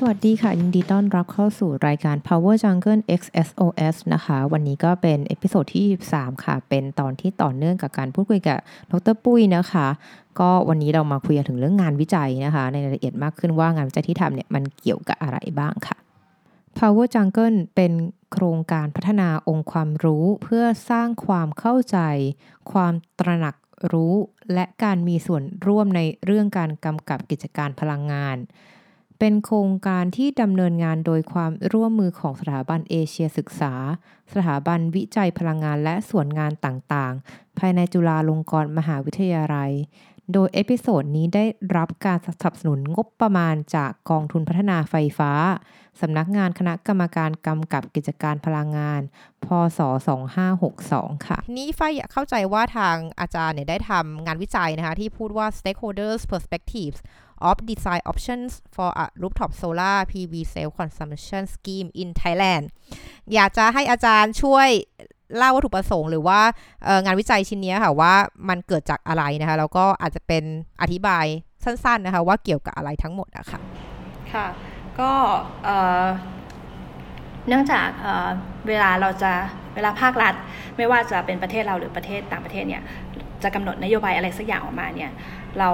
สวัสดีค่ะ ยินดีต้อนรับเข้าสู่รายการ Power Jungle XSOS นะคะ วันนี้ก็เป็น episode ที่3ค่ะ เป็นตอนที่ต่อเนื่องกับการพูดคุยกับดร.ปุ้ยนะคะ ก็วันนี้เรามาคุยถึงเรื่องงานวิจัยนะคะ ในรายละเอียดมากขึ้นว่างานวิจัยที่ทำเนี่ยมันเกี่ยวกับอะไรบ้างค่ะ Power Jungle เป็นโครงการพัฒนาองค์ความรู้เพื่อสร้างความเข้าใจ ความตระหนักรู้ และการมีส่วนร่วมในเรื่องการกำกับกิจการพลังงาน เป็นโครงการที่ดำเนินงานโดยความร่วมมือของสถาบันเอเชียศึกษา สถาบันวิจัยพลังงานและส่วนงานต่างๆ ภายในจุฬาลงกรณ์มหาวิทยาลัย โดย episode นี้ได้รับการสนับสนุนงบประมาณจากกองทุนพัฒนาไฟฟ้า สำนักงานคณะกรรมการกำกับกิจการพลังงาน พ.ศ. 2562 ค่ะ นี่ไฟอยากเข้าใจว่าทางอาจารย์เนี่ยได้ทำงานวิจัยนะคะที่พูดว่า stakeholders perspectives of design options for a rooftop solar PV cell consumption scheme in Thailand อยากจะให้อาจารย์ช่วยเล่าวัตถุประสงค์หรือว่างานวิจัยชิ้นนี้ค่ะว่ามันเกิดจากอะไรนะคะแล้วก็อาจจะเป็นอธิบายสั้นๆนะคะว่าเกี่ยวกับอะไรทั้งหมดอะค่ะค่ะก็เนื่องจากเเวลาเราจะเวลาภาครัฐ ไม่ว่าจะเป็นประเทศเราหรือประเทศต่างประเทศเนี่ยจะกำหนดนโยบายอะไรสักอย่างออกมาเนี่ยเรา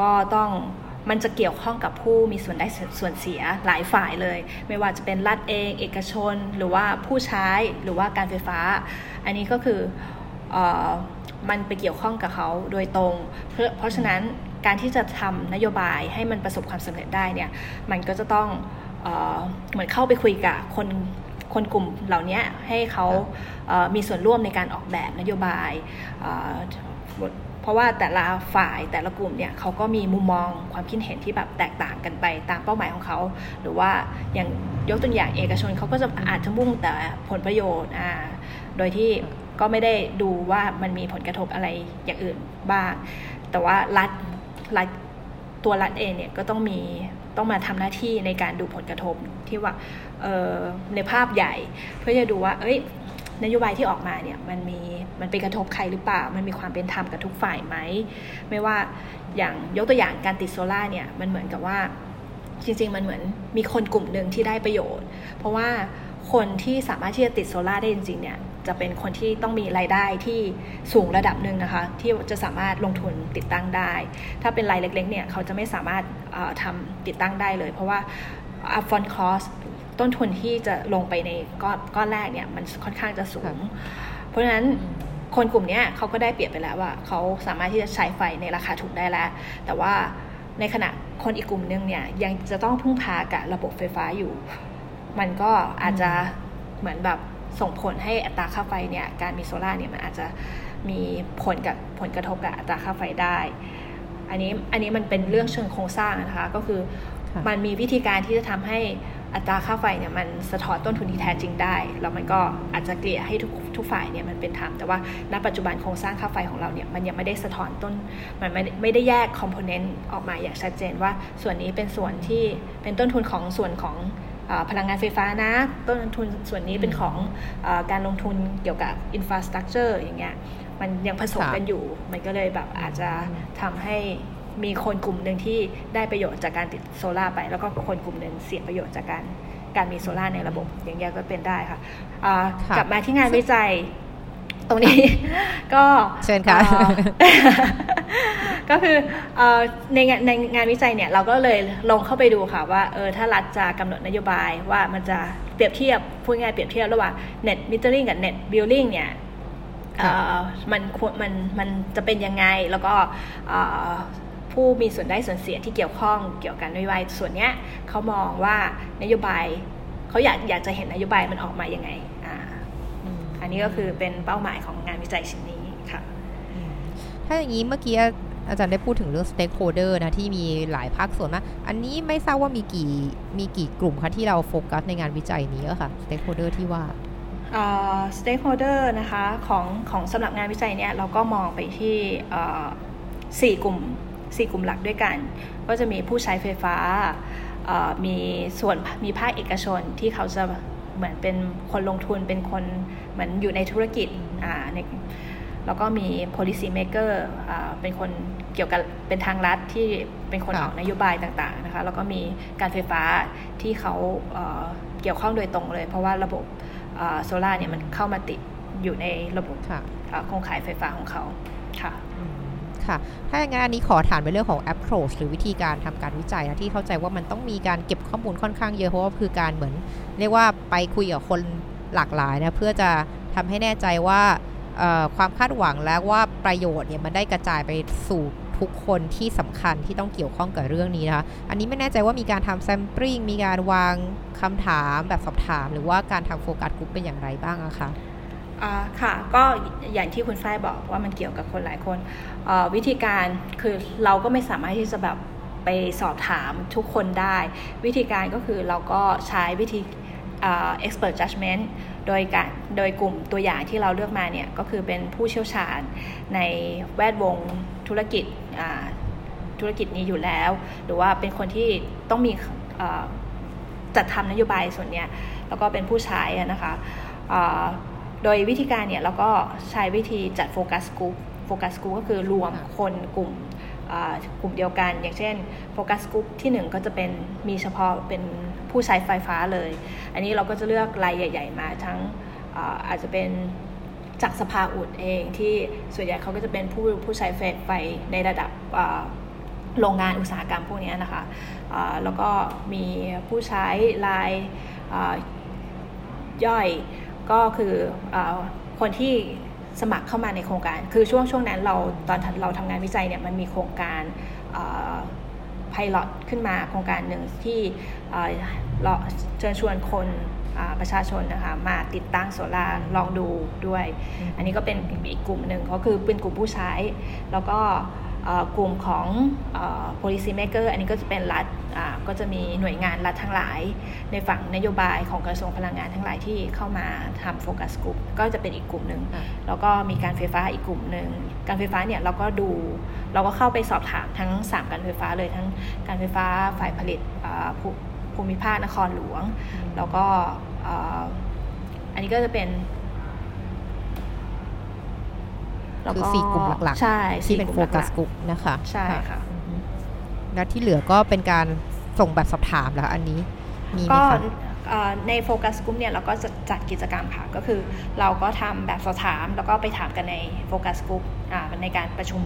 ก็ต้อง มันจะเกี่ยวข้องกับผู้มีส่วนได้ส่วนเสียหลายฝ่ายเลย ไม่ว่าจะเป็นรัฐเอง เอกชน หรือว่าผู้ใช้หรือว่าการไฟฟ้า อันนี้ก็คืออมันไปเกี่ยวข้องกับเขาโดยตรง เพราะเพราะฉะนั้นการที่จะทำนโยบายให้มันประสบความสำเร็จได้เนี่ยมันก็จะต้องเอเหมือนเข้าไปคุยกับคนคนกลุ่มเหล่านี้ให้เขามีส่วนร่วมในการออกแบบนโยบาย เพราะว่าแต่ละฝ่ายแต่ละกลุ่มเนี่ยเขาก็มีมุมมองความคิดเห็นที่แบบแตกต่างกันไปตามเป้าหมายของเขา หรือว่าอย่างยกตัวอย่างเอกชนเขาก็จะอาจจะมุ่งแต่ผลประโยชน์อ่าโดยที่ก็ไม่ได้ดูว่ามันมีผลกระทบอะไรอย่างอื่นบ้าง แต่ว่ารัฐรัฐตัวรัฐเองเนี่ยก็ต้องมีต้องมาทำหน้าที่ในการดูผลกระทบที่ว่าในภาพใหญ่ เพื่อจะดูว่า เอ้ย นโยบายที่ออกมาเนี่ยมันมีมันไปกระทบใครหรือเปล่า มันมีความเป็นธรรมกับทุกฝ่ายไหม ไม่ว่าอย่างยกตัวอย่างการติดโซล่าเนี่ยมันเหมือนกับว่าจริงๆ มันเหมือนมีคนกลุ่มหนึ่งที่ได้ประโยชน์ เพราะว่าคนที่สามารถที่จะติดโซล่าได้จริงๆเนี่ยจะเป็นคนที่ต้องมีรายได้ที่สูงระดับหนึ่งนะคะ ที่จะสามารถลงทุนติดตั้งได้ ถ้าเป็นรายเล็กๆเนี่ยเขาจะไม่สามารถทำติดตั้งได้เลย เพราะว่า upfront cost ต้นทุนที่จะลงไปในก้อนก้อนแรกเนี่ยมันค่อนข้างจะสูง เพราะฉะนั้นคนกลุ่มนี้เขาก็ได้เปรียบไปแล้วว่าเขาสามารถที่จะใช้ไฟในราคาถูกได้แล้ว แต่ว่าในขณะคนอีกกลุ่มนึงเนี่ยยังจะต้องพึ่งพากับระบบไฟฟ้าอยู่ มันก็อาจจะเหมือนแบบส่งผลให้อัตราค่าไฟเนี่ยการมีโซลาร์เนี่ยมันอาจจะมีผลกับผลกระทบกับอัตราค่าไฟได้ อันนี้อันนี้มันเป็นเรื่องเชิงโครงสร้างนะคะก็คือมันมีวิธีการที่จะทำให้ อัตราค่าไฟเนี่ยมันสะท้อนต้นทุนที่แท้จริงได้ แล้วมันก็อาจจะเกลี่ยให้ทุกทุกฝ่ายเนี่ยมันเป็นธรรม แต่ว่าณปัจจุบันโครงสร้างค่าไฟของเราเนี่ยมันยังไม่ได้สะท้อนต้น มันไม่ไม่ได้แยก component ออกมาอย่างชัดเจนว่าส่วนนี้เป็นส่วนที่เป็นต้นทุนของส่วนของพลังงานไฟฟ้านะ ต้นทุนส่วนนี้เป็นของอการลงทุนเกี่ยวกับ infrastructure อย่างเงี้ยมันยังผสมกันอยู่ มันก็เลยแบบอาจจะทำให้ มีคนกลุ่มหนึ่งที่ได้ประโยชน์จากการติดโซล่าไป แล้วก็คนกลุ่มหนึ่งเสียประโยชน์จากการการมีโซล่าในระบบ อย่างเงี้ยก็เป็นได้ค่ะกลับมาที่งานวิจัยตรงนี้ก็เชิญค่ะก็คือในงานในงานวิจัยเนี่ยเราก็เลยลงเข้าไปดูค่ะว่าเออถ้ารัฐจะกำหนดนโยบายว่ามันจะเปรียบเทียบพูดง่ายเปรียบเทียบระหว่าง net metering กับ net billing เนี่ยมันมันมันจะเป็นยังไงแล้วก็ ผู้มีส่วนได้ส่วนเสียที่เกี่ยวข้องเกี่ยวกันนโยบายส่วนเนี้ยเขามองว่านโยบายเขาอยากอยากจะเห็นนโยบายมันออกมายังไงอ่าอันนี้ก็คือเป็นเป้าหมายของงานวิจัยชิ้นนี้ค่ะถ้าอย่างนี้เมื่อกี้อาจารย์ได้พูดถึงเรื่อง stakeholder นะที่มีหลายภาคส่วนมาก อันนี้ไม่ทราบว่ามีกี่มีกี่กลุ่มคะที่เราโฟกัสในงานวิจัยนี้ค่ะ stakeholder ที่ว่า stakeholder นะคะของของสำหรับงานวิจัยเนี้ยเราก็มองไปที่สี่กลุ่ม 4 กลุ่มหลักด้วยกัน ก็จะมีผู้ใช้ไฟฟ้า มีส่วนมีภาคเอกชนที่เขาจะเหมือนเป็นคนลงทุนเป็นคนเหมือนอยู่ในธุรกิจในแล้วก็มี policy maker เป็นคนเกี่ยวกับเป็นทางรัฐที่เป็นคนออกนโยบายต่างๆนะคะ แล้วก็มีการไฟฟ้าที่เขาเกี่ยวข้องโดยตรงเลย เพราะว่าระบบโซลาร์เนี่ยมันเข้ามาติดอยู่ในระบบโครงข่ายไฟฟ้าของเขาค่ะ ค่ะ ถ้าอย่างนั้นอันนี้ขอถามในเรื่องของ approach หรือวิธีการทำการวิจัยนะที่เข้าใจว่ามันต้องมีการเก็บข้อมูลค่อนข้างเยอะเพราะว่าคือการเหมือน เรียกว่าไปคุยกับคนหลากหลายนะเพื่อจะทำให้แน่ใจว่าความคาดหวังและว่าประโยชน์เนี่ยมันได้กระจายไปสู่ทุกคนที่สำคัญที่ต้องเกี่ยวข้องกับเรื่องนี้นะคะ อันนี้ไม่แน่ใจว่ามีการทำแซมปริงมีการวางคำถามแบบสอบถาม หรือว่าการทำโฟกัสกลุ่มเป็นอย่างไรบ้างอะคะ ค่ะก็อย่างที่คุณฝ้ายบอกว่ามันเกี่ยวกับคนหลายคนวิธีการคือเราก็ไม่สามารถที่จะแบบไปสอบถามทุกคนได้ วิธีการก็คือเราก็ใช้วิธี expert judgment โดยการโดยกลุ่มตัวอย่างที่เราเลือกมาเนี่ยก็คือเป็นผู้เชี่ยวชาญในแวดวงธุรกิจธุรกิจนี้อยู่แล้ว หรือว่าเป็นคนที่ต้องมีจัดทำนโยบายส่วนนี้แล้วก็เป็นผู้ใช้นะคะ โดยวิธีการเนี่ยเราก็ใช้วิธีจัดโฟกัสกลุ่มโฟกัสกลุ่มก็คือรวมคนกลุ่มกลุ่มเดียวกัน อย่างเช่นโฟกัสกลุ่มที่ 1 ก็จะเป็นมีเฉพาะเป็นผู้ใช้ไฟฟ้าเลย อันนี้เราก็จะเลือกรายใหญ่ ๆ มาทั้งอาจจะเป็นจากสภาอุดเองที่ส่วนใหญ่เขาก็จะเป็นผู้ผู้ใช้ไฟไฟในระดับโรงงานอุตสาหกรรมพวกนี้นะคะแล้วก็มีผู้ใช้รายย่อย ก็คืออคนที่สมัครเข้ามาในโครงการ คือช่วงช่วงนั้นเราตอนเราทำงานวิจัยเนี่ยมันมีโครงการไพลอตขึ้นมาโครงการหนึ่งที่เราเชิญชวนคนประชาชนนะคะมาติดตั้งโซลาร์ลองดูด้วย อันนี้ก็เป็นอีกกลุ่มหนึ่งก็คือเป็นกลุ่มผู้ใช้ แล้วก็ กลุ่มของ policy maker อันนี้ก็จะเป็นรัฐก็จะมีหน่วยงานรัฐทั้งหลาย ในฝั่งนโยบายของกระทรวงพลังงานทั้งหลายที่เข้ามาทำโฟกัสกลุ่มก็จะเป็นอีกกลุ่มหนึ่งแล้วก็มีการไฟฟ้าอีกกลุ่มหนึ่งการไฟฟ้าเนี่ยเราก็ดูเราก็เข้าไปสอบถามทั้ง 3 การไฟฟ้าเลยทั้งการไฟฟ้าฝ่ายผลิตภูมิภาคนครหลวง แล้วก็อันนี้ก็จะเป็น คือสี่กลุ่มหลักๆที่เป็นโฟกัสกลุ่มนะคะ ใช่ค่ะ และที่เหลือก็เป็นการส่งแบบสอบถามแล้วอันนี้มีไหมคะในโฟกัสกลุ่มเนี่ยเราก็จะจัดกิจกรรมค่ะ ก็คือเราก็ทำแบบสอบถาม แล้วก็ไปถามกันในโฟกัสกลุ่มในการประชุม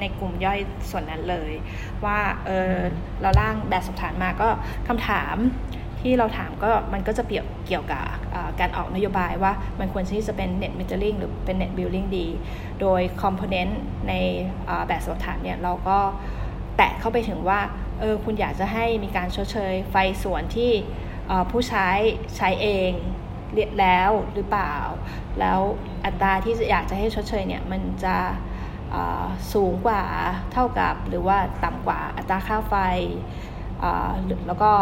ในกลุ่มย่อยส่วนนั้นเลย ว่าเออเราร่างแบบสอบถามมาก็คำถาม ที่เราถามก็มันก็จะเกี่ยวเกี่ยวกับการออกนโยบายว่ามันควรที่จะเป็น net metering หรือเป็น net billing ดี โดย component ในแบบสอบถามเนี่ยเราก็แตะเข้าไปถึงว่าเออคุณอยากจะให้มีการชดเชยไฟส่วนที่ผู้ใช้ใช้เองเแล้วหรือเปล่า แล้วอัตราที่อยากจะให้ชดเชยเนี่ยมันจะสูงกว่าเท่ากับหรือว่าต่ำกว่าอัตราค่าไฟแล้วก็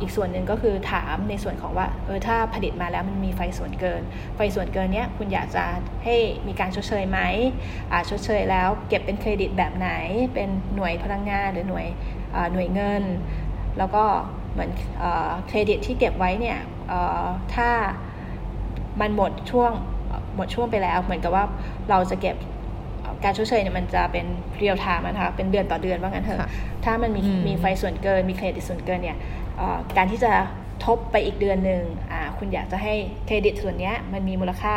อีกส่วนหนึ่งก็คือถามในส่วนของว่าเออถ้าผลิตมาแล้วมันมีไฟส่วนเกิน ไฟส่วนเกินเนี้ยคุณอยากจะให้มีการชดเชยไหมชดเชยแล้วเก็บเป็นเครดิตแบบไหน เป็นหน่วยพลังงานหรือหน่วยหน่วยเงิน แล้วก็เหมือนเครดิตที่เก็บไว้เนี่ยถ้ามันหมดช่วงหมดช่วงไปแล้ว เหมือนกับว่าเราจะเก็บการชดเชยเนี่ยมันจะเป็น real time นะคะเป็นเดือนต่อเดือนว่างั้นเถอะถ้ามันมีมีไฟส่วนเกินมีเครดิตส่วนเกินเนี่ย การที่จะทบไปอีกเดือนหนึ่งคุณอยากจะให้เครดิตส่วนนี้มันมีมูลค่า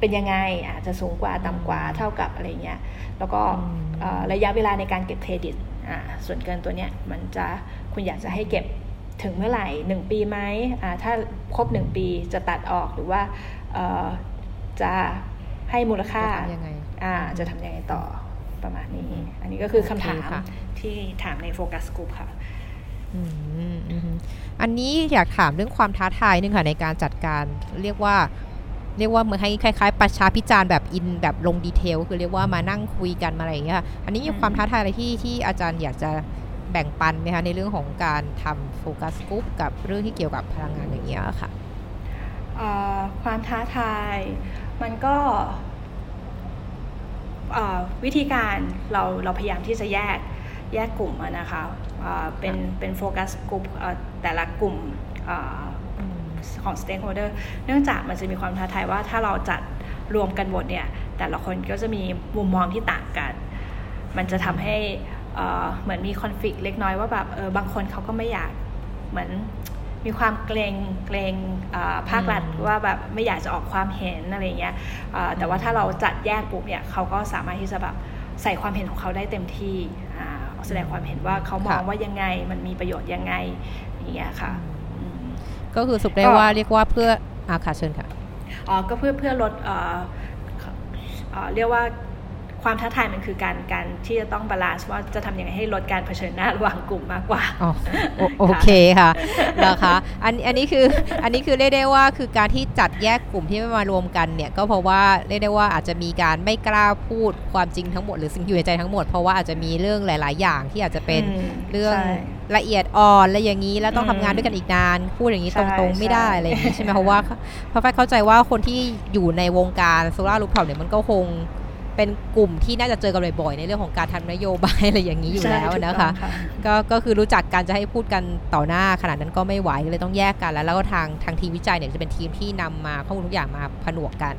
เป็นยังไงอาจจะสูงกว่าต่ำกว่าเท่ากับอะไรเงี้ยแล้วก็ระยะเวลาในการเก็บเครดิตส่วนเกินตัวเนี้ยมันจะคุณอยากจะให้เก็บถึงเมื่อไหร่หนึ่งปีไหมถ้าครบหนึ่งปีจะตัดออกหรือว่าจะให้มูลค่าจะทำยังไงจะทำยังไงต่อประมาณนี้ อันนี้ก็คือคำถามที่ถามในโฟกัสกลุ่มค่ะ อันนี้อยากถามเรื่องความท้าทายนึงค่ะในการจัดการเรียกว่าเรียกว่าเหมือนให้คล้ายๆ ประชาพิจารณ์แบบอินแบบลงดีเทลคือเรียกว่ามานั่งคุยกันมาอะไรอย่างเงี้ยอันนี้มีความท้าทายอะไรที่ที่อาจารย์อยากจะแบ่งปันไหมคะในเรื่องของการทำโฟกัสกรุ๊ปกับเรื่องที่เกี่ยวกับพลังงานอย่างเงี้ยค่ะความท้าทายมันก็วิธีการเราเราพยายามที่จะแยกแยกกลุ่มนะคะ เป็นเป็นโฟกัสกลุ่มแต่ละกลุ่มของ stakeholder เนื่องจากมันจะมีความท้าทายว่าถ้าเราจัดรวมกันหมดเนี่ย แต่ละคนก็จะมีมุมมองที่ต่างกัน มันจะทำให้เหมือนมีคอนฟ lict เล็กน้อยว่าแบบเออบางคนเขาก็ไม่อยากเหมือนมีความเกรงเกรงภาครัฐว่าแบบไม่อยากจะออกความเห็นอะไรเงี้ยแต่ว่าถ้าเราจัดแยกปุ๊บเนี่ยเขาก็สามารถที่จะแบบใส่ความเห็นของเขาได้เต็มที่ แสดงความเห็นว่าเขามองว่ายังไงมันมีประโยชน์ยังไงอย่างเงี้ยค่ะก็คือสุดได้ว่าเรียกว่าเพื่อการเผชิญค่ะอ๋อก็เพื่อเพื่อลดเอ่อเรียกว่า ความท้าทายมันคือการการที่จะต้อง balance ว่าจะทำยังไงให้ลดการเผชิญหน้าระหว่างกลุ่มมากกว่าอ๋อโอเคค่ะนะคะอันอันนี้คืออันนี้คือเรียกได้ว่าคือการที่จัดแยกกลุ่มที่ไม่มารวมกันเนี่ยก็เพราะว่าเรียกได้ว่าอาจจะมีการไม่กล้าพูดความจริงทั้งหมดหรือสิ่งอยู่ในใจทั้งหมดเพราะว่าอาจจะมีเรื่องหลาย ๆ อย่างที่อาจจะเป็นเรื่องละเอียดอ่อนและอย่างนี้แล้วต้องทำงานด้วยกันอีกนานพูดอย่างนี้ตรงๆไม่ได้อะไรอย่างนี้ใช่ไหมเพราะว่าเพราะแฟเข้าใจว่าคนที่อยู่ในวงการ solar rooftop เนี่ยมันก็คง เป็นกลุ่มที่น่าจะเจอกันบ่อยๆในเรื่องของการทำนโยบายอะไรอย่างนี้อยู่แล้วนะคะก็ก็คือรู้จักกันจะให้พูดกันต่อหน้าขนาดนั้นก็ไม่ไหวเลยต้องแยกกันแล้วแล้วก็ทางทางทีมวิจัยเนี่ยจะเป็นทีมที่นำมาข้อมูลทุกอย่างมาผนวกกัน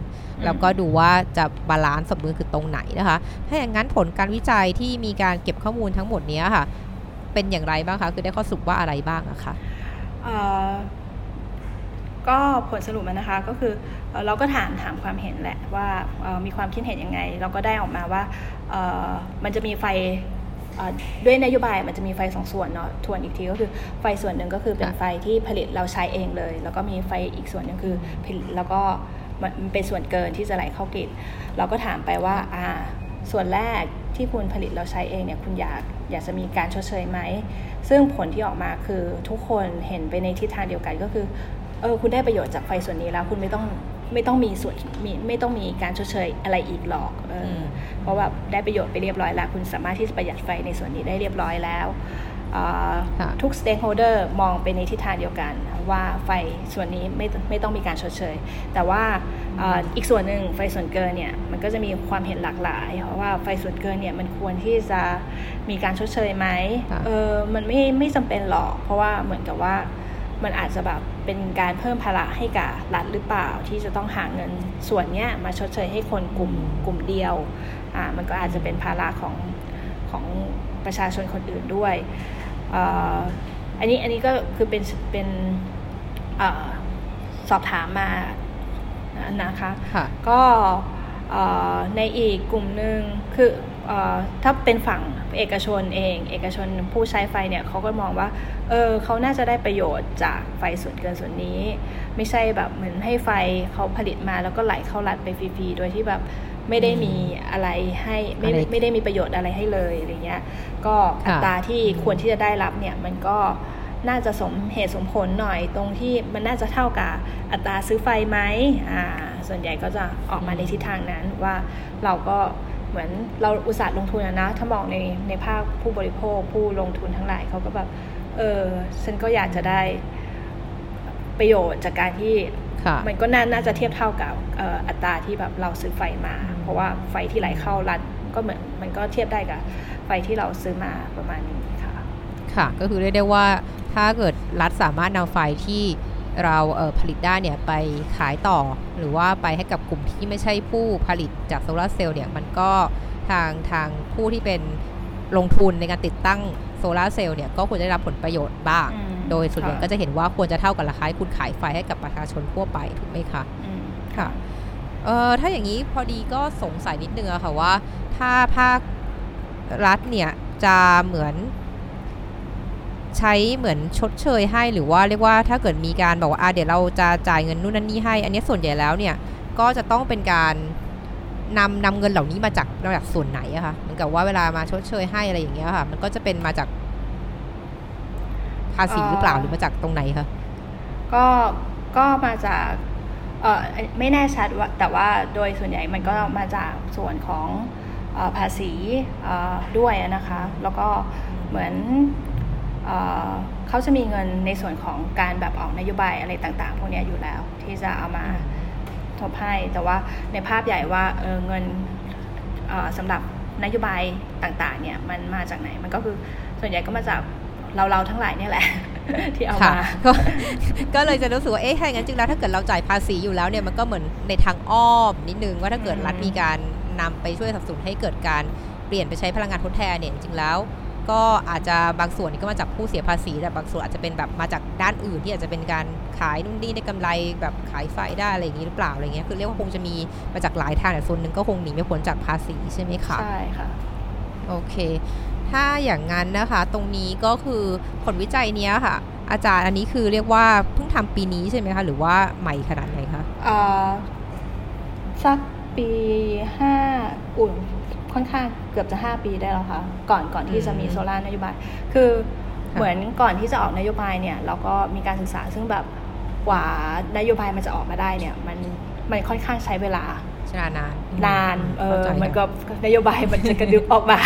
แล้วก็ดูว่าจะ balance สมดุลคือตรงไหนนะคะ ถ้าอย่างนั้นผลการวิจัยที่มีการเก็บข้อมูลทั้งหมดนี้ค่ะ เป็นอย่างไรบ้างคะคือได้ข้อสรุปว่าอะไรบ้างอะคะ ก็ผลสรุปมันนะคะก็คือเราก็ถามถามความเห็นแหละว่ามีความคิดเห็นยังไง เราก็ได้ออกมาว่ามันจะมีไฟด้วยนโยบายมันจะมีไฟสองส่วนเนาะทวนอีกทีก็คือไฟส่วนหนึ่งก็คือเป็นไฟที่ผลิตเราใช้เองเลย แล้วก็มีไฟอีกส่วนหนึ่งคือผลิตแล้วก็มันเป็นส่วนเกินที่จะไหลเข้ากริดเราก็ถามไปว่าอ่าส่วนแรกที่คุณผลิตเราใช้เองเนี่ยคุณอยากอยากจะมีการชดเชยไหม ซึ่งผลที่ออกมาคือทุกคนเห็นไปในทิศทางเดียวกันก็คือ เออคุณได้ประโยชน์จากไฟส่วนนี้แล้วคุณไม่ต้องไม่ต้องมีส่วนมีไม่ต้องมีการชดเชยอะไรอีกหรอกเออเพราะว่าได้ประโยชน์ไปเรียบร้อยแล้ว คุณสามารถที่จะประหยัดไฟในส่วนนี้ได้เรียบร้อยแล้วทุก stakeholder มองไปในทิศทางเดียวกันว่าไฟส่วนนี้ไม่ไม่ต้องมีการชดเชย แต่ว่าอีกส่วนหนึ่งไฟส่วนเกินเนี่ยมันก็จะมีความเห็นหลากหลาย เพราะว่าไฟส่วนเกินเนี่ยมันควรที่จะมีการชดเชยไหมเออมันไม่ไม่จำเป็นหรอก เพราะว่าเหมือนกับว่า มันอาจจะแบบเป็นการเพิ่มภาระให้กับรัฐหรือเปล่าที่จะต้องหาเงินส่วนนี้มาชดเชยให้คนกลุ่มกลุ่มเดียวอ่ามันก็อาจจะเป็นภาระของของประชาชนคนอื่นด้วยอันนี้อันนี้ก็คือเป็นเป็นอสอบถามมานะคะคะก็ในอีกกลุ่มหนึ่งคือ ถ้าเป็นฝั่งเอกชนเอง เอกชนผู้ใช้ไฟเนี่ยเขาก็มองว่า เออเขาน่าจะได้ประโยชน์จากไฟส่วนเกินส่วนนี้ ไม่ใช่แบบเหมือนให้ไฟเขาผลิตมาแล้วก็ไหลเข้ารัดไปฟรีๆ โดยที่แบบไม่ได้มีอะไรให้ไม่ไม่ได้มีประโยชน์อะไรให้เลยอะไรเงี้ย ก็อัตราที่ควรที่จะได้รับเนี่ยมันก็น่าจะสมเหตุสมผลหน่อยตรงที่มันน่าจะเท่ากับอัตราซื้อไฟไหมอ่าส่วนใหญ่ก็จะออกมาในทิศทางนั้นว่าเราก็ เหมือนเราอุตส่าห์ลงทุนนะ ถ้ามองในในภาคผู้บริโภค ผู้ลงทุนทั้งหลายเขาก็แบบ เออฉันก็อยากจะได้ประโยชน์จากการที่มันก็น่าน่าจะเทียบเท่ากับอัตราที่แบบเราซื้อไฟมา เพราะว่าไฟที่ไหลเข้ารัฐก็เหมือนมันก็เทียบได้กับไฟที่เราซื้อมาประมาณนี้ค่ะ ค่ะ ก็คือเรียกได้ว่าถ้าเกิดรัฐสามารถนำไฟที่ เราเผลิตได้เนี่ยไปขายต่อ หรือว่าไปให้กับกลุ่มที่ไม่ใช่ผู้ผลิตจากโซลาร์เซลล์เนี่ยมันก็ทางทางผู้ที่เป็นลงทุนในการติดตั้งโซลาร์เซลล์เนี่ยก็ควรได้รับผลประโยชน์บ้าง โดยส่วนใหญ่ก็จะเห็นว่าควรจะเท่ากับราคาคุณขายไฟให้กับประชาชนทั่วไปถูกไหมคะค่ะเอ่อถ้าอย่างนี้พอดีก็สงสัยนิดนึงอะค่ะว่า ถ้าภาครัฐเนี่ยจะเหมือน ใช้เหมือนชดเชยให้หรือว่าเรียกว่าถ้าเกิดมีการบอกว่าเดี๋ยวเราจะจ่ายเงินนู่นนั่นนี่ให้ อันนี้ส่วนใหญ่แล้วเนี่ยก็จะต้องเป็นการนำนำเงินเหล่านี้มาจากมาจากส่วนไหนอะคะเหมือนกับว่าเวลามาชดเชยให้อะไรอย่างเงี้ยค่ะ มันก็จะเป็นมาจากภาษีหรือเปล่าหรือมาจากตรงไหนคะก็ก็มาจากเออไม่แน่ชัดว่าแต่ว่าโดยส่วนใหญ่มันก็มาจากส่วนของอภาษีด้วยนะคะ แล้วก็เหมือน เขาจะมีเงินในส่วนของการแบบออกนโยบายอะไรต่างๆ พวกนี้อยู่แล้ว ที่จะเอามาทบให้แต่ว่าในภาพใหญ่ว่าเเงินสำหรับนโยบายต่างๆเนี่ยมันมาจากไหนมันก็คือส่วนใหญ่ก็มาจากเราเราทั้งหลายเนี่ยแหละที่เอามาก็ก็เลยจะรู้สึกว่าเอ๊ะถ้าอย่างนั้นจริงแล้วถ้าเกิดเราจ่ายภาษีอยู่แล้วเนี่ยมันก็เหมือนในทางอ้อมนิดนึงว่าถ้าเกิดรัฐมีการนำไปช่วยสนับสนุนให้เกิดการเปลี่ยนไปใช้พลังงานทดแทนเนี่ยจริงๆแล้ว ก็อาจจะบางส่วนนี่ก็มาจากผู้เสียภาษีแต่บางส่วนอาจจะเป็นแบบมาจากด้านอื่นที่อาจจะเป็นการขายนู่นนี่ได้กำไรแบบขายไฟได้อะไรอย่างนี้หรือเปล่าอะไรเงี้ยคือเรียกว่าคงจะมีมาจากหลายทางแต่ส่วนหนึ่งก็คงหนีไม่พ้นจากภาษีใช่ไหมคะใช่ค่ะโอเค ถ้าอย่างนั้นนะคะตรงนี้ก็คือผลวิจัยเนี้ยค่ะ อาจารย์อันนี้คือเรียกว่าเพิ่งทำปีนี้ใช่ไหมคะหรือว่าใหม่ขนาดไหนคะเอ่อสักปีห้าอุ่น ค่อนข้างเกือบจะห้าปีได้แล้วค่ะ ก่อนก่อนที่จะมีโซลาร์นโยบาย คือเหมือนก่อนที่จะออกนโยบายเนี่ยเราก็มีการศึกษาซึ่งแบบกว่านโยบายมันจะออกมาได้เนี่ยมันมันค่อนข้างใช้เวลาชนานานนานเออข้าใจมันก็นโยบายมันจะกระดึกออกมา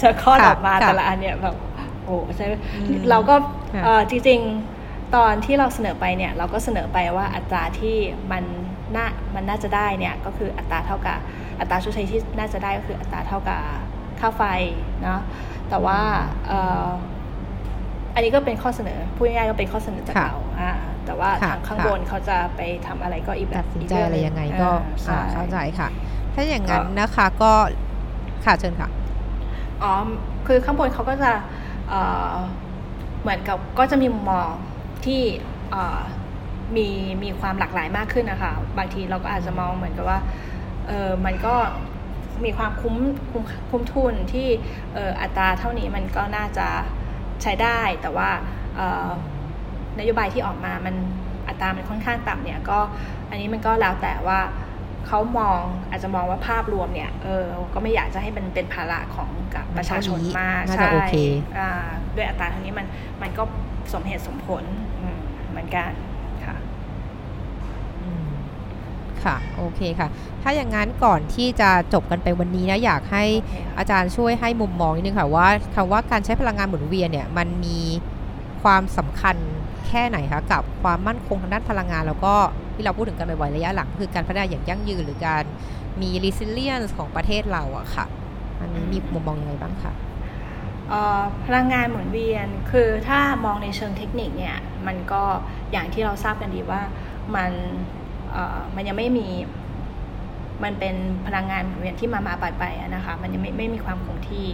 จะคลอดค่ะออกมาค่ะแต่ละอันเนี่ยแบบโอ้ใช่อืมเราก็ค่ะเออจริงๆตอนที่เราเสนอไปเนี่ยเราก็เสนอไปว่าอัตราที่มันน่ามันน่าจะได้เนี่ยก็คืออัตราเท่ากับ อัตราชดเชยที่น่าจะได้ก็คืออัตราเท่ากับค่าไฟเนาะแต่ว่าเอออันนี้ก็เป็นข้อเสนอพูดง่ายๆก็เป็นข้อเสนอจากค่ะเราอ่าแต่ว่าค่ะทางข้างค่ะบนเขาจะไปทำอะไรก็อีกแบตับดสินอีใจเงอะไรหนึ่ยังไงก็อ่าใช่อ่าเข้าใจค่ะ ถ้าอย่างนั้นนะคะก็ค่ะเชิญค่ะอ๋อคือข้างบนเขาก็จะเอ่อเหมือนกับก็จะมีมุมมองที่เอ่อมีมีความหลากหลายมากขึ้นนะคะ บางทีเราก็อาจจะมองเหมือนกับว่า เออมันก็มีความคุ้มคุ้มคุ้มทุนที่เอออัตราเท่านี้มันก็น่าจะใช้ได้ แต่ว่าเอ่อนโยบายที่ออกมามันอัตรามันค่อนข้างต่ำเนี่ยก็อันนี้มันก็แล้วแต่ว่าเขามองอาจจะมองว่าภาพรวมเนี่ยเออก็ไม่อยากจะให้มันเป็นภาระของกับประชาชนมากน่าจะใช่โอเคอ่าด้วยอัตราเท่านี้มันมันก็สมเหตุสมผลอืมเหมือนกันค่ะ อืม ค่ะ โอเคค่ะ ถ้าอย่างนั้นก่อนที่จะจบกันไปวันนี้นะ อยากให้โอเคค่ะอาจารย์ช่วยให้มุมมองนิดนึงค่ะ ว่าคำว่าการใช้พลังงานหมุนเวียนเนี่ย มันมีความสำคัญแค่ไหนคะกับความมั่นคงทางด้านพลังงาน แล้วก็ที่เราพูดถึงกันบ่อยๆระยะหลัง คือการพัฒนาอย่างยั่งยืนหรือการมี resilience ของประเทศเราอะค่ะ อันนี้มีมุมมองยังไงบ้างคะเอ่อพลังงานหมุนเวียนคือถ้ามองในเชิงเทคนิคเนี่ยมันก็อย่างที่เราทราบกันดีว่ามันเอ่อ มันยังไม่มีมันเป็นพลังงานหมุนเวียนที่มามาไปไปๆอะนะคะมันยังไม่ไม่มีความคงที่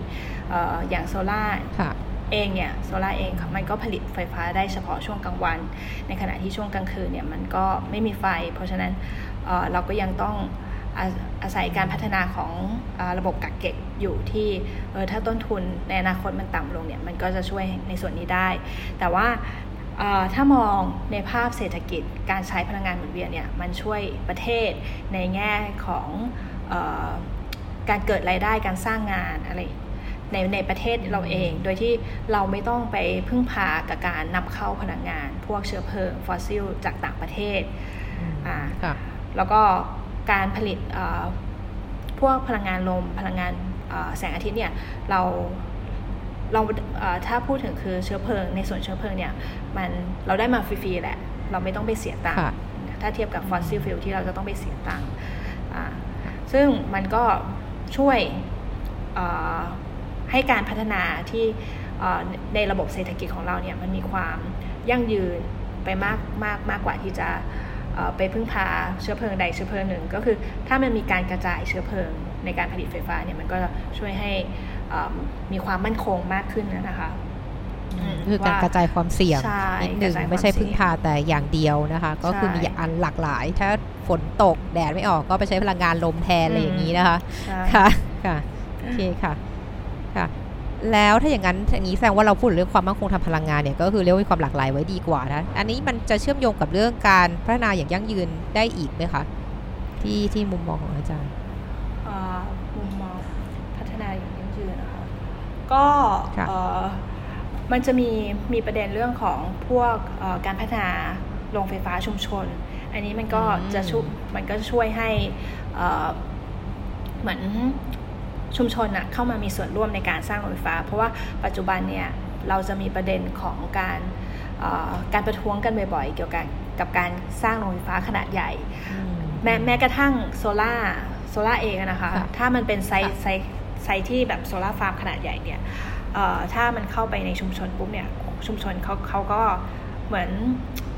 เอ่ออย่างโซล่าค่ะเองเนี่ยโซลาร์เองค่ะมันก็ผลิตไฟฟ้าได้เฉพาะช่วงกลางวัน ในขณะที่ช่วงกลางคืนเนี่ยมันก็ไม่มีไฟ เพราะฉะนั้นเอ่อเราก็ยังต้องอาอาศัยการพัฒนาของอาระบบกักเก็บอยู่ที่เออถ้าต้นทุนในอนาคตมันต่ำลงเนี่ยมันก็จะช่วยในส่วนนี้ได้ แต่ว่าเอ่อ ถ้ามองในภาพเศรษฐกิจการใช้พลังงานหมุนเวียนเนี่ยมันช่วยประเทศในแง่ของเออการเกิดรายได้การสร้างงานอะไรในในประเทศเราเอง โดยที่เราไม่ต้องไปพึ่งพากับการนำเข้าพลังงาน พวกเชื้อเพลิงฟอสซิลจากต่างประเทศอ่าค่ะแล้วก็การผลิตเอ่อพวกพลังงานลมพลังงานเอ่อแสงอาทิตย์เนี่ยเรา เราเอ่อถ้าพูดถึงคือเชื้อเพลิง ในส่วนเชื้อเพลิงเนี่ยมันเราได้มาฟรีๆแหละ เราไม่ต้องไปเสียตังค์ค่ะถ้าเทียบกับ fossil fuel ที่เราจะต้องไปเสียตังค์อ่าซึ่งมันก็ช่วยเอ่อให้การพัฒนาที่เอ่อในระบบเศรษฐกิจของเราเนี่ยมันมีความยั่งยืนไปมากมากมากกว่าที่จะเอ่อไปพึ่งพาเชื้อเพลิงใดเชื้อเพลิงหนึ่ง ก็คือถ้ามันมีการกระจายเชื้อเพลิงในการผลิตไฟฟ้าเนี่ยมันก็จะช่วยให้เอ่อ มีความมั่นคงมากขึ้นนะคะอืมคือการว่กระจายความเสี่ยงใช่นิดหนึ่งกระจายความไม่ใช่เสี่ยงพึ่งพาแต่อย่างเดียวนะคะ ก็คือใช่มีอันหลากหลาย ถ้าฝนตกแดดไม่ออกก็ไปใช้พลังงานลมแทนอะไรอย่างนี้นะคะใช่ค่ะค่ะโอเคค่ะค่ะแล้วถ้าอย่างนั้นอย่างนี้แสดงว่าเราพูดเรื่องความมั่นคงทางพลังงานเนี่ยก็คือเรียกว่ามีความหลากหลายไว้ดีกว่านะอันนี้มันจะเชื่อมโยงกับเรื่องการพัฒนาอย่างยั่งยืนได้อีกไหมคะที่ที่มุมมองของอาจารย์ เอ่อมุมมองพัฒนาอย่างยั่งยืนนะคะ ก็ค่ะเอ่อมันจะมีมีประเด็นเรื่องของพวกเอ่อการพัฒนาโรงไฟฟ้าชุมชน อันนี้มันก็อืมจะช่วยมันก็ช่วยให้เอ่อเหมือนชุมชนอะเข้ามามีส่วนร่วมในการสร้างโรงไฟฟ้า เพราะว่าปัจจุบันเนี่ยเราจะมีประเด็นของการเอ่อการประท้วงกันบ่อยๆ เกี่ยวกับกับการสร้างโรงไฟฟ้าขนาดใหญ่ แม้แม้กระทั่ง solar solar เองอะนะคะค่ะถ้ามันเป็น site ค่ะ site site ที่แบบ solar farm ขนาดใหญ่เนี่ยเอ่อถ้ามันเข้าไปในชุมชนปุ๊บเนี่ยชุมชนเขาเขาก็เหมือน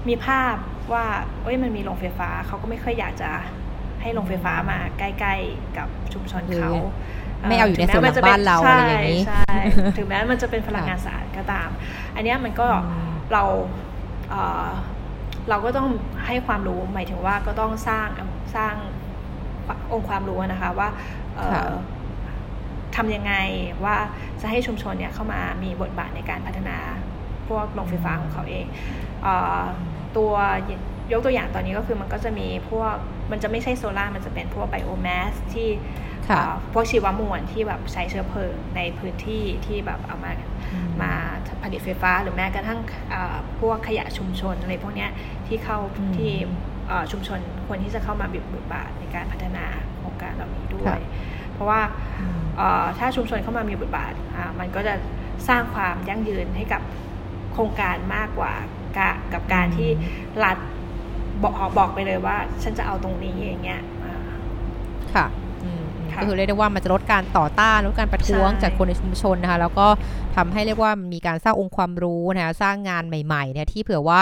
มีภาพว่าเอ้ยมันมีโรงไฟฟ้าเขาก็ไม่ค่อยอยากจะให้โรงไฟฟ้ามาใกล้ ๆกับชุมชนเขาค่ะไม่เอาอยู่ในส่วนหลังบ้านเราอะไรอย่างนี้ใช่ถึงแม้มันจะเป็นพลังงานสะอาดก็ตาม อันนี้มันก็เราเราก็ต้องให้ความรู้หมายถึงว่าก็ต้องสร้างสร้างองค์ความรู้นะคะว่า ทำยังไงว่าจะให้ชุมชนเนี่ยเข้ามามีบทบาทในการพัฒนาพวกโรงไฟฟ้าของเขาเองอตัวยกตัวอย่างตอนนี้ก็คือมันก็จะมีพวกมันจะไม่ใช่โซลา่ามันจะเป็นพวกไบโอแมสที่พวกชีวมวลที่แบบใช้เชื้อเพลิงในพื้นที่ที่แบบเอามามาผลิตไฟฟ้าหรือแม้กระทั่งพวกขยะชุมชนอะไรพวกนี้ที่เข้าที่ชุมชนควรที่จะเข้ามาบิดบาทในการพัฒนาโครงการเหล่านี้ด้วย เพราะว่า ถ้าชุมชนเข้ามามีบทบาทมันก็จะสร้างความยั่งยืนให้กับโครงการมากกว่ากับการที่รัฐบอกบอกไปเลยว่า ฉันจะเอาตรงนี้อย่างเงี้ยค่ะก็คือเรียกได้ว่ามันจะลดการต่อต้านลดการประท้วงจากคนในชุมชนนะคะแล้วก็ทำให้เรียกว่ามีการสร้างองค์ความรู้นะคะสร้างงานใหม่ๆเนี่ยที่เผื่อว่า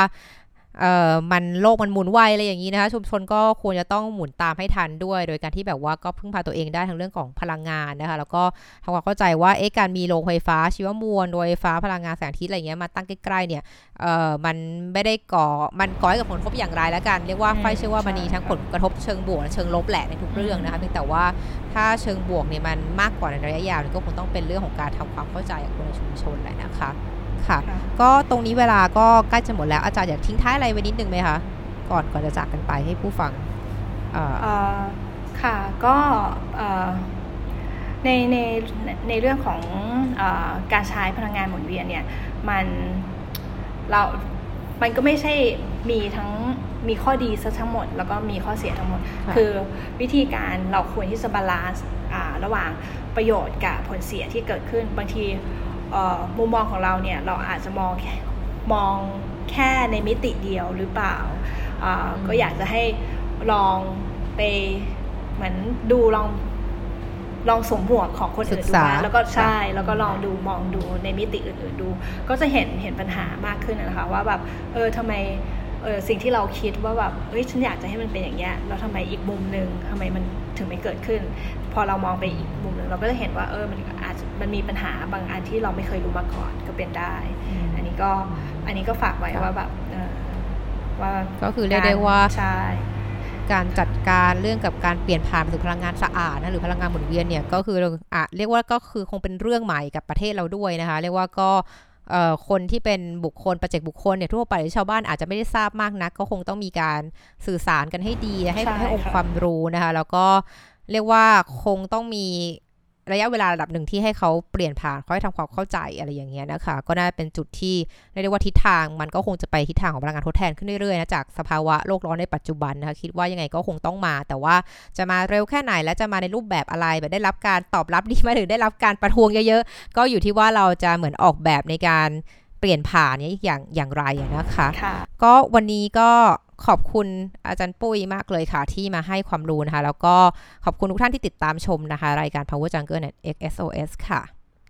เอ่อมันโลกมันหมุนไวอะไรอย่างนี้นะคะชุมชนก็ควรจะต้องหมุนตามให้ทันด้วย โดยการที่แบบว่าก็พึ่งพาตัวเองได้ทั้งเรื่องของพลังงานนะคะ แล้วก็ทำความเข้าใจว่าเอ๊ะการมีโรงไฟฟ้า ชีวมวลโดยไฟฟ้าพลังงานแสงอาทิตย์อะไรเงี้ยมาตั้งใกล้ๆเนี่ยเอ่อมันไม่ได้ก่อมันก่อให้กับผลกระทบอย่างไรแล้วกันเรียกว่าไฟเชื่อว่ามันมีทั้งผลกระทบเชิงบวกและเชิงลบแหละในทุกเรื่องนะคะเพียงแต่ว่าถ้าเชิงบวกเนี่ยมันมากกว่าในระยะยาวก็คงต้องเป็นเรื่องของการทำความเข้าใจกับคนในชุมชนแหละนะคะ ค่ะ ก็ตรงนี้เวลาก็ใกล้จะหมดแล้วอาจารย์อยากทิ้งท้ายอะไรไว้นิดนึงไหมคะก่อนก่อนจะจากกันไปให้ผู้ฟังค่ะก็ในในในเรื่องของอการใช้พลังงานหมุนเวียนเนี่ยมันเรา มันก็ไม่ใช่มีทั้งมีข้อดีซะทั้งหมด แล้วก็มีข้อเสียทั้งหมด คือวิธีการเราควรที่จะ balance ระหว่างประโยชน์กับผลเสียที่เกิดขึ้นบางที มุมมองของเราเนี่ยเราอาจจะมองมองแค่ในมิติเดียวหรือเปล่า ก็อยากจะให้ลองไปเหมือนดูลองลองสวมหัวของคนอื่นดูมาแล้วก็ใช่แล้วก็ลองดูมองดูในมิติอื่นๆดู ก็จะเห็นเห็นปัญหามากขึ้นนะคะ ว่าแบบเออทำไมเออสิ่งที่เราคิดว่าแบบเฮ้ยฉันอยากจะให้มันเป็นอย่างเงี้ยแล้วทำไมอีกมุมหนึ่งทำไมมัน ถึงไม่เกิดขึ้น พอเรามองไปอีกมุมหนึ่งเราก็จะเห็นว่าเออมันอาจจะมันมีปัญหาบางอันที่เราไม่เคยรู้มาก่อนก็เป็นได้ อันนี้ก็อันนี้ก็ฝากไว้ว่าแบบว่าก็คือเรียกได้ว่าใช่การจัดการเรื่องกับการเปลี่ยนผ่านไปสู่พลังงานสะอาดนะหรือพลังงานหมุนเวียนเนี่ยก็คืออะเรียกว่าก็คือคงเป็นเรื่องใหม่กับประเทศเราด้วยนะคะ เรียกว่าก็ คนที่เป็นบุคคลประเจกบุคคลเนี่ยทั่วไปชาวบ้านอาจจะไม่ได้ทราบมากนัก ก็คงต้องมีการสื่อสารกันให้ดีให้ให้องค์ความรู้นะคะ แล้วก็เรียกว่าคงต้องมี ระยะเวลาระดับหนึ่งที่ให้เขาเปลี่ยนผ่านค่อยทำความเข้าใจอะไรอย่างเงี้ยนะคะ ก็น่าเป็นจุดที่เรียกว่าทิศทางมันก็คงจะไปทิศทางของพลังงานทดแทนขึ้นเรื่อยๆนะจากสภาวะโลกร้อนในปัจจุบันนะคะคิดว่ายังไงก็คงต้องมา แต่ว่าจะมาเร็วแค่ไหนและจะมาในรูปแบบอะไรแบบได้รับการตอบรับดีไหมหรือได้รับการประท้วงเยอะๆก็อยู่ที่ว่าเราจะเหมือนออกแบบในการเปลี่ยนผ่านนี้อย่างอย่างไรนะคะ ก็วันนี้ก็ ขอบคุณอาจารย์ปุ้ยมากเลยค่ะ ที่มาให้ความรู้นะคะ แล้วก็ขอบคุณทุกท่านที่ติดตามชมนะคะ รายการ Power Jungle Net XSOS ค่ะ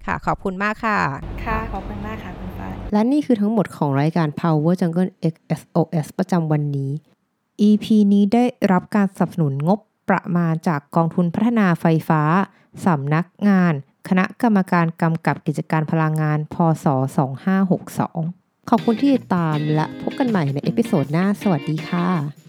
ค่ะ ขอบคุณมากค่ะ ค่ะ ขอบคุณมากค่ะคุณฟ้าและนี่คือทั้งหมดของรายการ Power Jungle XSOS ประจำวันนี้ EP นี้ได้รับการสนับสนุนงบประมาณจากกองทุนพัฒนาไฟฟ้าสำนักงาน คณะกรรมการกำกับกิจการพลังงาน พศ 2562 ขอบคุณที่ติดตามและพบกันใหม่ในเอพิโซดหน้า สวัสดีค่ะ